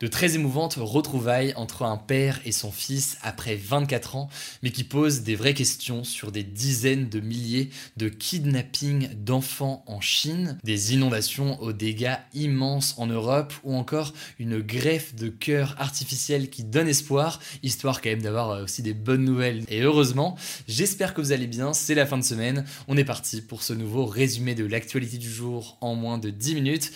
De très émouvantes retrouvailles entre un père et son fils après 24 ans, mais qui posent des vraies questions sur des dizaines de milliers de kidnappings d'enfants en Chine, des inondations aux dégâts immenses en Europe, ou encore une greffe de cœur artificielle qui donne espoir, histoire quand même d'avoir euh, aussi des bonnes nouvelles. Et heureusement, j'espère que vous allez bien, c'est la fin de semaine, on est parti pour ce nouveau résumé de l'actualité du jour en moins de 10 minutes.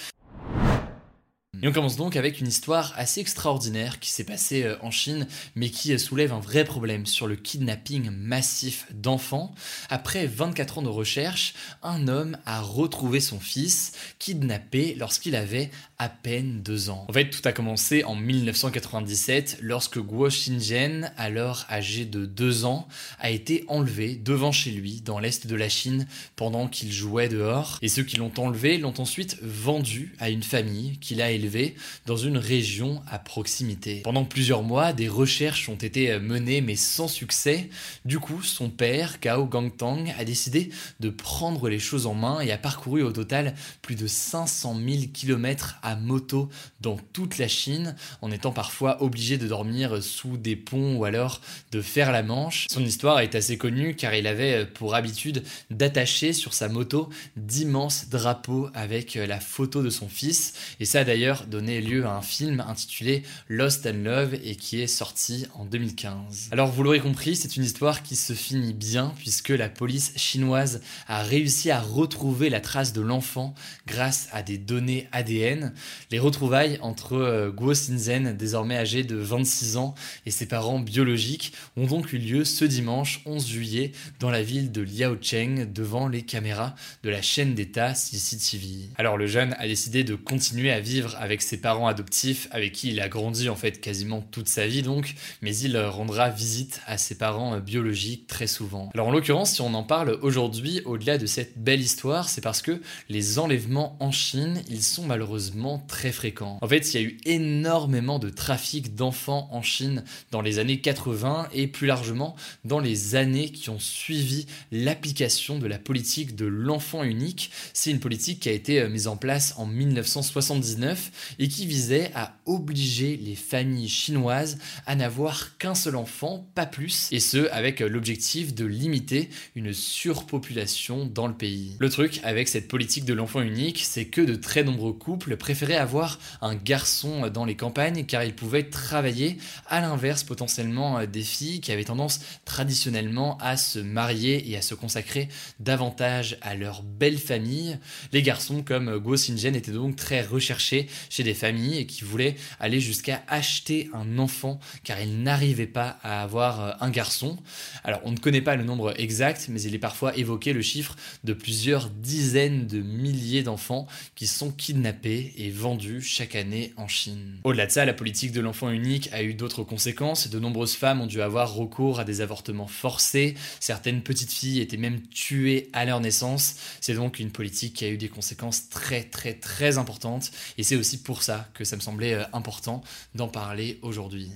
Et on commence donc avec une histoire assez extraordinaire qui s'est passée euh, en Chine, mais qui euh, soulève un vrai problème sur le kidnapping massif d'enfants. Après 24 ans de recherche, un homme a retrouvé son fils, kidnappé lorsqu'il avait peine deux ans. En fait, tout a commencé en 1997, lorsque Guo Xinzhen, alors âgé de deux ans, a été enlevé devant chez lui, dans l'est de la Chine, pendant qu'il jouait dehors. Et ceux qui l'ont enlevé l'ont ensuite vendu à une famille qu'il a élevée dans une région à proximité. Pendant plusieurs mois, des recherches ont été menées mais sans succès. Du coup, son père, Gao Gangtang, a décidé de prendre les choses en main et a parcouru au total plus de 500 000 km à moto dans toute la Chine, en étant parfois obligé de dormir sous des ponts ou alors de faire la manche. Son histoire est assez connue car il avait pour habitude d'attacher sur sa moto d'immenses drapeaux avec la photo de son fils. Et ça d'ailleurs donné lieu à un film intitulé Lost and Love et qui est sorti en 2015. Alors vous l'aurez compris, c'est une histoire qui se finit bien puisque la police chinoise a réussi à retrouver la trace de l'enfant grâce à des données ADN. Les retrouvailles entre euh, Guo Xinzhen, désormais âgé de 26 ans, et ses parents biologiques ont donc eu lieu ce dimanche 11 juillet dans la ville de Liaocheng devant les caméras de la chaîne d'État CCTV. Alors le jeune a décidé de continuer à vivre avec ses parents adoptifs avec qui il a grandi en fait quasiment toute sa vie donc, mais il rendra visite à ses parents euh, biologiques très souvent. Alors en l'occurrence, si on en parle aujourd'hui, au-delà de cette belle histoire, c'est parce que les enlèvements en Chine, ils sont malheureusement très fréquents. En fait, il y a eu énormément de trafic d'enfants en Chine dans les années 80 et plus largement dans les années qui ont suivi l'application de la politique de l'enfant unique. C'est une politique qui a été euh, mise en place en 1979 et qui visait à obliger les familles chinoises à n'avoir qu'un seul enfant, pas plus, et ce avec l'objectif de limiter une surpopulation dans le pays. Le truc avec cette politique de l'enfant unique, c'est que de très nombreux couples préféraient avoir un garçon dans les campagnes car ils pouvaient travailler à l'inverse potentiellement des filles qui avaient tendance traditionnellement à se marier et à se consacrer davantage à leur belle famille. Les garçons comme Guo Xinzhen étaient donc très recherchés chez des familles qui voulaient aller jusqu'à acheter un enfant car ils n'arrivaient pas à avoir euh, un garçon. Alors on ne connaît pas le nombre exact, mais il est parfois évoqué le chiffre de plusieurs dizaines de milliers d'enfants qui sont kidnappés vendus chaque année en Chine. Au-delà de ça, la politique de l'enfant unique a eu d'autres conséquences. De nombreuses femmes ont dû avoir recours à des avortements forcés. Certaines petites filles étaient même tuées à leur naissance. C'est donc une politique qui a eu des conséquences très très très importantes. Et c'est aussi pour ça que ça me semblait euh, important d'en parler aujourd'hui.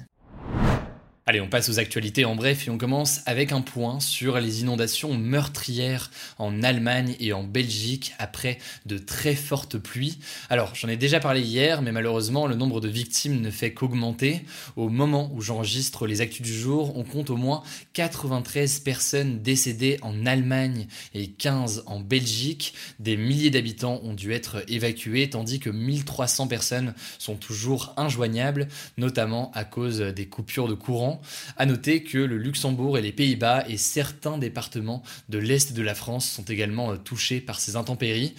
Allez, on passe aux actualités en bref et on commence avec un point sur les inondations meurtrières en Allemagne et en Belgique après de très fortes pluies. Alors, j'en ai déjà parlé hier, mais malheureusement, le nombre de victimes ne fait qu'augmenter. Au moment où j'enregistre les actus du jour, on compte au moins 93 personnes décédées en Allemagne et 15 en Belgique. Des milliers d'habitants ont dû être évacués, tandis que 1300 personnes sont toujours injoignables, notamment à cause des coupures de courant à noter que le Luxembourg et les Pays-Bas et certains départements de l'Est de la France sont également euh, touchés par ces intempéries.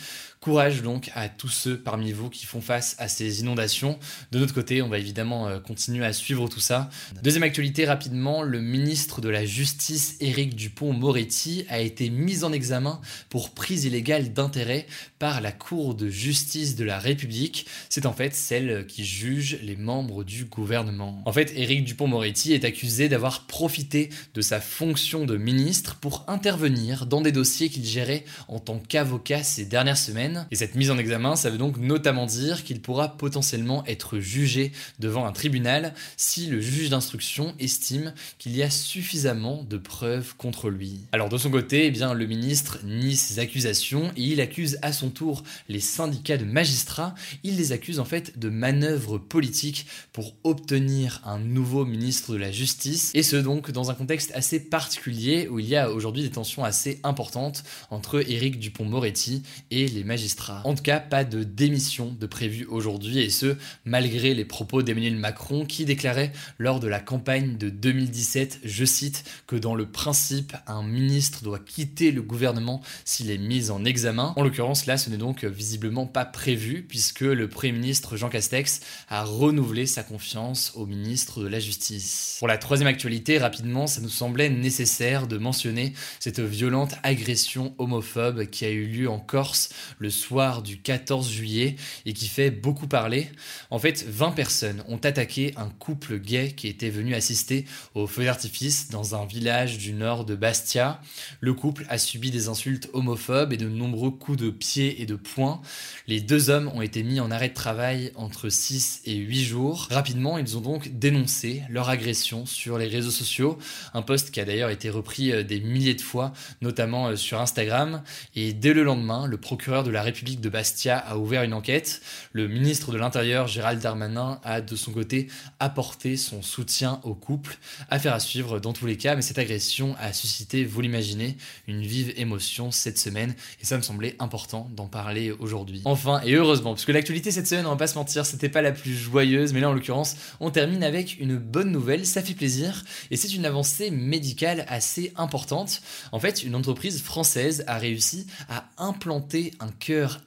Courage donc à tous ceux parmi vous qui font face à ces inondations. De notre côté, on va évidemment euh, continuer à suivre tout ça. Deuxième actualité rapidement, le ministre de la Justice Éric Dupont-Moretti a été mis en examen pour prise illégale d'intérêt par la Cour de justice de la République. C'est en fait celle qui juge les membres du gouvernement. En fait, Éric Dupont-Moretti est accusé d'avoir profité de sa fonction de ministre pour intervenir dans des dossiers qu'il gérait en tant qu'avocat ces dernières semaines Et cette mise en examen, ça veut donc notamment dire qu'il pourra potentiellement être jugé devant un tribunal si le juge d'instruction estime qu'il y a suffisamment de preuves contre lui. Alors de son côté, eh bien, le ministre nie ces accusations et il accuse à son tour les syndicats de magistrats. Il les accuse en fait de manœuvres politiques pour obtenir un nouveau ministre de la Justice et ce donc dans un contexte assez particulier où il y a aujourd'hui des tensions assez importantes entre Éric Dupont-Moretti et les magistrats. En tout cas, pas de démission de prévu aujourd'hui et ce malgré les propos d'Emmanuel Macron qui déclarait lors de la campagne de 2017, je cite, que dans le principe, un ministre doit quitter le gouvernement s'il est mis en examen. En l'occurrence, là, ce n'est donc visiblement pas prévu puisque le Premier ministre Jean Castex a renouvelé sa confiance au ministre de la Justice. Pour la troisième actualité, rapidement, ça nous semblait nécessaire de mentionner cette violente agression homophobe qui a eu lieu en Corse le soir du 14 juillet et qui fait beaucoup parler. En fait, 20 personnes ont attaqué un couple gay qui était venu assister au feu d'artifice dans un village du nord de Bastia. Le couple a subi des insultes homophobes et de nombreux coups de pied et de poing. Les deux hommes ont été mis en arrêt de travail entre 6 et 8 jours. Rapidement, ils ont donc dénoncé leur agression sur les réseaux sociaux, un post qui a d'ailleurs été repris euh, des milliers de fois, notamment euh, sur Instagram. Et dès le lendemain, le procureur de République de Bastia a ouvert une enquête. Le ministre de l'Intérieur, Gérald Darmanin, a de son côté apporté son soutien au couple. Affaire à suivre dans tous les cas, mais cette agression a suscité, vous l'imaginez, une vive émotion cette semaine, et ça me semblait important d'en parler aujourd'hui. Enfin, et heureusement, parce que l'actualité cette semaine, on va pas se mentir, c'était pas la plus joyeuse, mais là en l'occurrence, on termine avec une bonne nouvelle, ça fait plaisir, et c'est une avancée médicale assez importante. En fait, une entreprise française a réussi à implanter un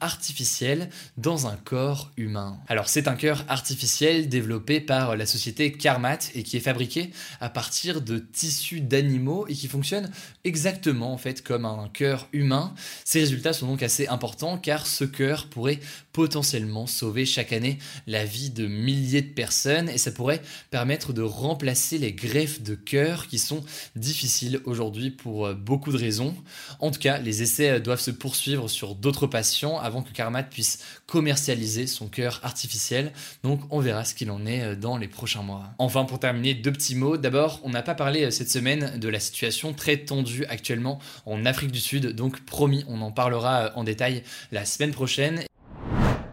artificiel dans un corps humain. Alors c'est un cœur artificiel développé par la société Carmat et qui est fabriqué à partir de tissus d'animaux et qui fonctionne exactement en fait comme un cœur humain. Ces résultats sont donc assez importants car ce cœur pourrait potentiellement sauver chaque année la vie de milliers de personnes et ça pourrait permettre de remplacer les greffes de cœur qui sont difficiles aujourd'hui pour euh, beaucoup de raisons. En tout cas, les essais euh, doivent se poursuivre sur d'autres patients avant que Carmat puisse commercialiser son cœur artificiel. Donc on verra ce qu'il en est euh, dans les prochains mois. Enfin, pour terminer, deux petits mots. D'abord, on n'a pas parlé cette semaine de la situation très tendue actuellement en Afrique du Sud. Donc promis, on en parlera en détail la semaine prochaine.